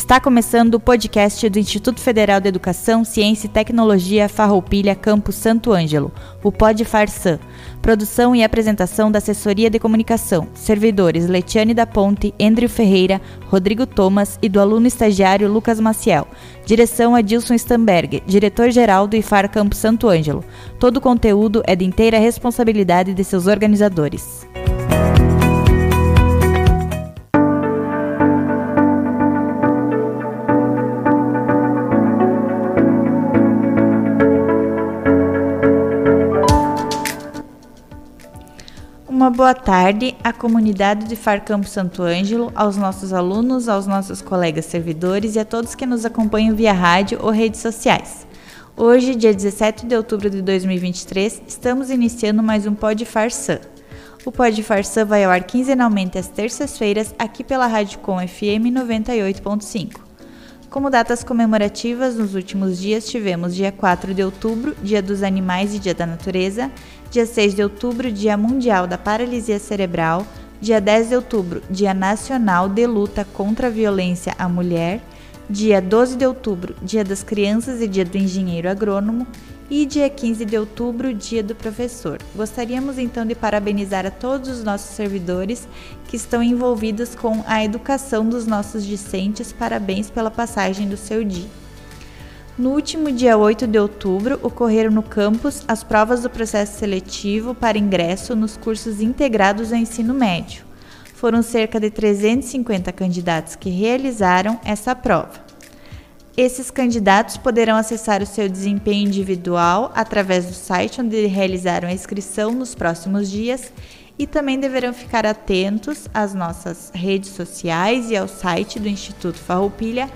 Está começando o podcast do Instituto Federal de Educação, Ciência e Tecnologia Farroupilha Campus Santo Ângelo, o Pod. Produção e apresentação da Assessoria de Comunicação. Servidores Letiane da Ponte, Andrew Ferreira, Rodrigo Thomas e do aluno estagiário Lucas Maciel. Direção Adilson Stamberg, diretor-geral do IFAR Campus Santo Ângelo. Todo o conteúdo é de inteira responsabilidade de seus organizadores. Uma boa tarde à comunidade de FAR Campo Santo Ângelo, aos nossos alunos, aos nossos colegas servidores e a todos que nos acompanham via rádio ou redes sociais. Hoje, dia 17 de outubro de 2023, estamos iniciando mais um Pod Farsan. O Pod Farsan vai ao ar quinzenalmente às terças-feiras aqui pela Rádio Com FM 98.5. Como datas comemorativas, nos últimos dias tivemos dia 4 de outubro, Dia dos Animais e Dia da Natureza, dia 6 de outubro, Dia Mundial da Paralisia Cerebral, dia 10 de outubro, Dia Nacional de Luta contra a Violência à Mulher, dia 12 de outubro, Dia das Crianças e Dia do Engenheiro Agrônomo, e dia 15 de outubro, Dia do Professor. Gostaríamos então de parabenizar a todos os nossos servidores que estão envolvidos com a educação dos nossos discentes. Parabéns pela passagem do seu dia. No último dia 8 de outubro, ocorreram no campus as provas do processo seletivo para ingresso nos cursos integrados ao ensino médio. Foram cerca de 350 candidatos que realizaram essa prova. Esses candidatos poderão acessar o seu desempenho individual através do site onde realizaram a inscrição nos próximos dias e também deverão ficar atentos às nossas redes sociais e ao site do Instituto Farroupilha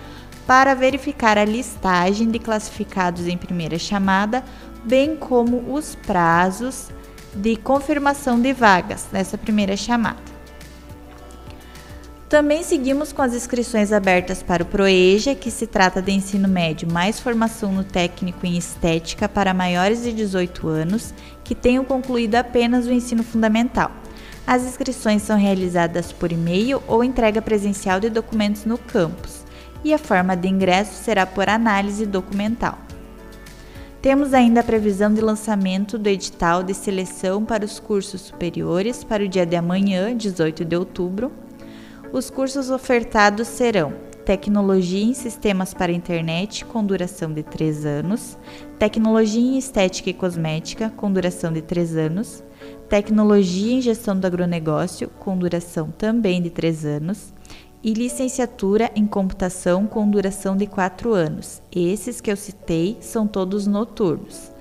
para verificar a listagem de classificados em primeira chamada, bem como os prazos de confirmação de vagas nessa primeira chamada. Também seguimos com as inscrições abertas para o PROEJA, que se trata de ensino médio mais formação no técnico em estética para maiores de 18 anos que tenham concluído apenas o ensino fundamental. As inscrições são realizadas por e-mail ou entrega presencial de documentos no campus e a forma de ingresso será por análise documental. Temos ainda a previsão de lançamento do edital de seleção para os cursos superiores para o dia de amanhã, 18 de outubro. Os cursos ofertados serão Tecnologia em Sistemas para Internet, com duração de 3 anos, Tecnologia em Estética e Cosmética, com duração de 3 anos, Tecnologia em Gestão do Agronegócio, com duração também de 3 anos, e licenciatura em computação com duração de quatro anos. Esses que eu citei são todos noturnos.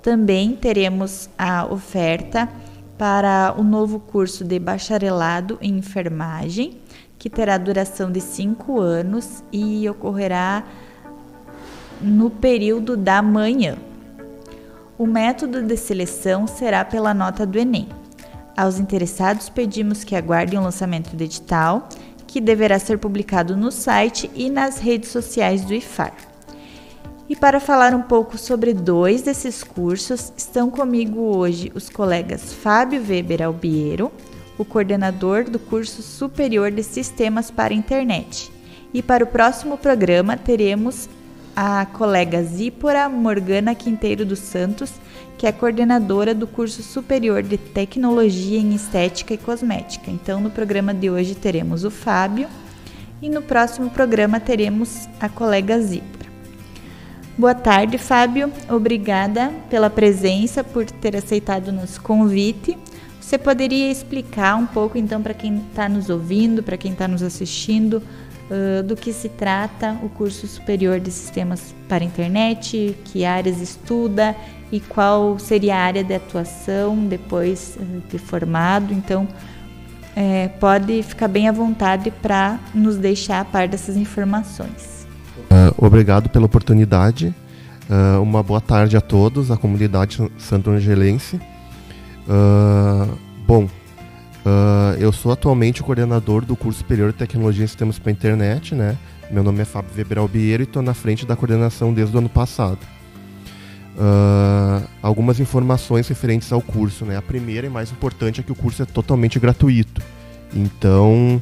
Também teremos a oferta para o novo curso de bacharelado em enfermagem, que terá duração de cinco anos e ocorrerá no período da manhã. O método de seleção será pela nota do Enem. Aos interessados, pedimos que aguardem o lançamento do edital que deverá ser publicado no site e nas redes sociais do IFAR. E para falar um pouco sobre dois desses cursos, estão comigo hoje os colegas Fábio Weber Albiero, o coordenador do curso superior de Sistemas para Internet. E para o próximo programa teremos a colega Zípora Morgana Quinteiro dos Santos, que é coordenadora do curso superior de Tecnologia em Estética e Cosmética. Então, no programa de hoje teremos o Fábio e no próximo programa teremos a colega Zípora. Boa tarde, Fábio. Obrigada pela presença, por ter aceitado o nosso convite. Você poderia explicar um pouco, então, para quem está nos ouvindo, para quem está nos assistindo, uh, do que se trata o curso superior de sistemas para internet, que áreas estuda e qual seria a área de atuação depois de formado. Então, é, pode ficar bem à vontade para nos deixar a par dessas informações. Uh, obrigado pela oportunidade. Uh, uma boa tarde a todos, a comunidade santo-angelense. Uh, bom, Uh, eu sou atualmente o coordenador do curso superior de Tecnologia em Sistemas para a Internet, né? Meu nome é Fábio Weber Albiero e estou na frente da coordenação desde o ano passado. Uh, algumas informações referentes ao curso, né? A primeira e mais importante é que o curso é totalmente gratuito, então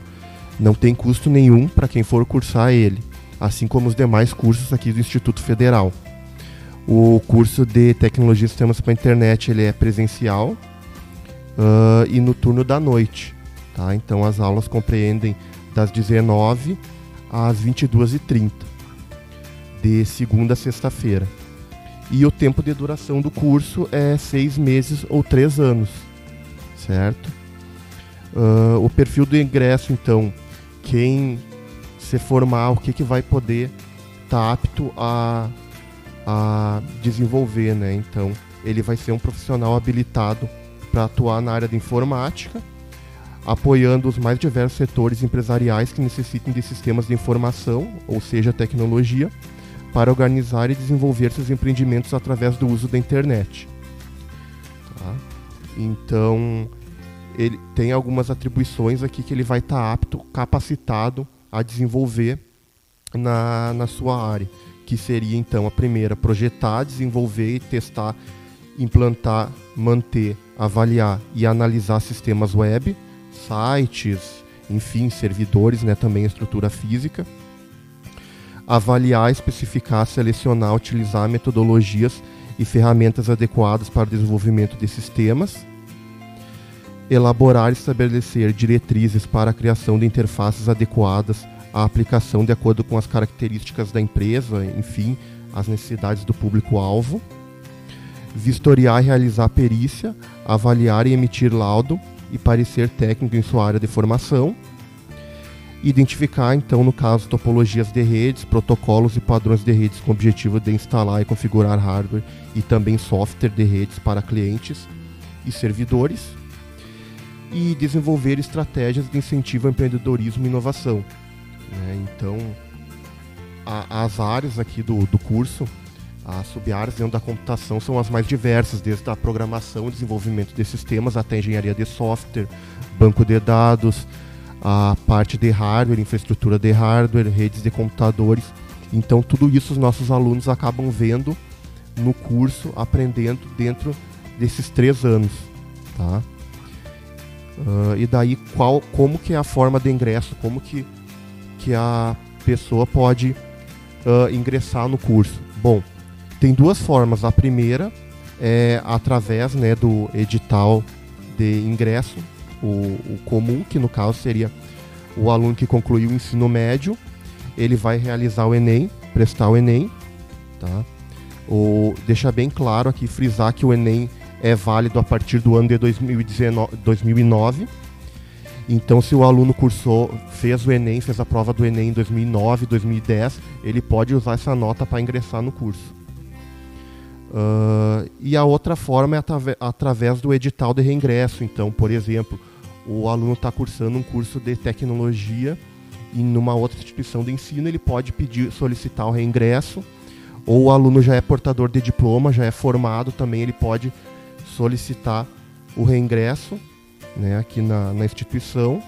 não tem custo nenhum para quem for cursar ele. assim como os demais cursos aqui do Instituto Federal. O curso de Tecnologia e Sistemas para a Internet ele é presencial uh, e no turno da noite. Tá? Então as aulas compreendem das 19 às 22h30, de segunda a sexta-feira. E o tempo de duração do curso é seis meses ou três anos, certo? Uh, o perfil do ingresso, então, quem se formar, o que, que vai poder estar tá apto a, a desenvolver, né? Então, ele vai ser um profissional habilitado para atuar na área de informática, apoiando os mais diversos setores empresariais que necessitem de sistemas de informação, ou seja, tecnologia, para organizar e desenvolver seus empreendimentos através do uso da internet. Tá? Então, ele tem algumas atribuições aqui que ele vai estar tá apto, capacitado a desenvolver na, na sua área, que seria então a primeira, projetar, desenvolver e testar, implantar, manter, avaliar e analisar sistemas web, sites, enfim, servidores, né, também estrutura física. Avaliar, especificar, selecionar, utilizar metodologias e ferramentas adequadas para o desenvolvimento de sistemas elaborar e estabelecer diretrizes para a criação de interfaces adequadas à aplicação de acordo com as características da empresa, enfim, as necessidades do público-alvo, vistoriar e realizar perícia, avaliar e emitir laudo e parecer técnico em sua área de formação, identificar, então, no caso, topologias de redes, protocolos e padrões de redes com o objetivo de instalar e configurar hardware e também software de redes para clientes e servidores, e desenvolver estratégias de incentivo ao empreendedorismo e inovação. Né? Então, a, as áreas aqui do, do curso, as sub-áreas dentro da computação são as mais diversas, desde a programação e desenvolvimento de sistemas até engenharia de software, banco de dados, a parte de hardware, infraestrutura de hardware, redes de computadores. Então, tudo isso os nossos alunos acabam vendo no curso, aprendendo dentro desses três anos. Tá? Uh, e daí qual, como que é a forma de ingresso, como que, que a pessoa pode uh, ingressar no curso. Bom, tem duas formas. A primeira é através né, do edital de ingresso, o, o comum, que no caso seria o aluno que concluiu o ensino médio, ele vai realizar o Enem, prestar o Enem, tá? O, deixa bem claro aqui, frisar que o Enem é válido a partir do ano de 2019, 2009. Então, se o aluno cursou, fez o Enem, fez a prova do Enem em 2009, 2010, ele pode usar essa nota para ingressar no curso. Uh, e a outra forma é através do edital de reingresso. Então, por exemplo, o aluno está cursando um curso de tecnologia em uma outra instituição de ensino, ele pode pedir, solicitar o reingresso. Ou o aluno já é portador de diploma, já é formado, também ele pode solicitar o reingresso né, aqui na, na instituição.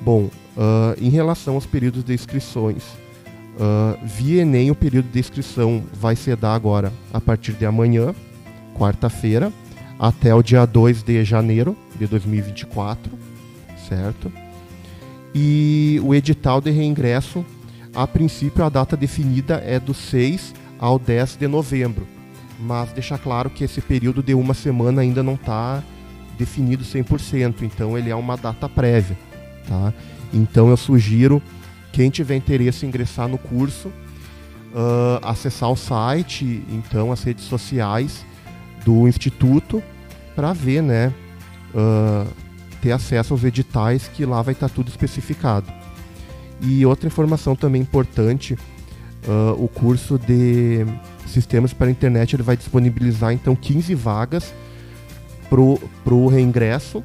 Bom, uh, em relação aos períodos de inscrições, uh, via Enem o período de inscrição vai ser dar agora a partir de amanhã, quarta-feira, até o dia 2 de janeiro de 2024, certo? E o edital de reingresso, a princípio a data definida é do 6 ao 10 de novembro mas deixar claro que esse período de uma semana ainda não está definido 100%, então ele é uma data prévia. Tá? Então eu sugiro, quem tiver interesse em ingressar no curso, uh, acessar o site, então as redes sociais do Instituto, para ver, né, uh, ter acesso aos editais, que lá vai estar tá tudo especificado. E outra informação também importante, uh, o curso de sistemas para a internet ele vai disponibilizar então 15 vagas para o reingresso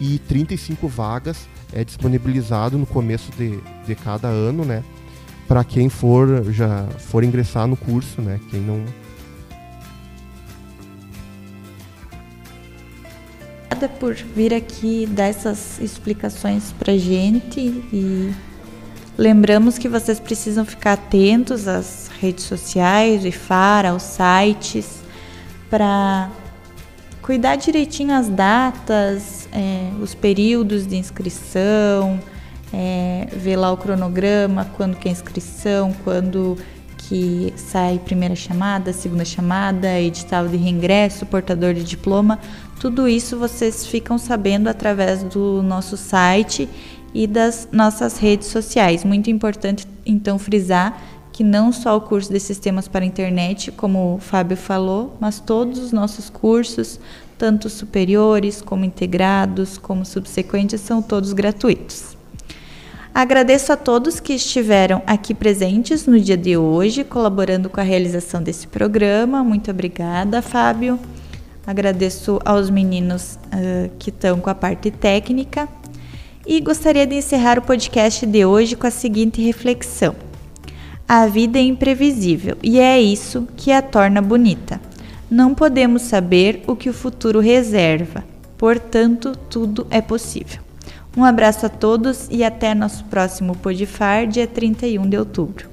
e 35 vagas é disponibilizado no começo de, de cada ano, né? Para quem for já for ingressar no curso, né? Quem não Obrigada por vir aqui dar essas explicações para gente e lembramos que vocês precisam ficar atentos às redes sociais, o IFAR, aos sites, para cuidar direitinho as datas, é, os períodos de inscrição, é, ver lá o cronograma, quando que é inscrição, quando que sai primeira chamada, segunda chamada, edital de reingresso, portador de diploma. Tudo isso vocês ficam sabendo através do nosso site e das nossas redes sociais. Muito importante então frisar que não só o curso de sistemas para a internet, como o Fábio falou, mas todos os nossos cursos, tanto superiores como integrados, como subsequentes, são todos gratuitos. Agradeço a todos que estiveram aqui presentes no dia de hoje, colaborando com a realização desse programa. Muito obrigada, Fábio. Agradeço aos meninos uh, que estão com a parte técnica. E gostaria de encerrar o podcast de hoje com a seguinte reflexão: A vida é imprevisível e é isso que a torna bonita. Não podemos saber o que o futuro reserva, portanto, tudo é possível. Um abraço a todos e até nosso próximo Podifar, dia 31 de outubro.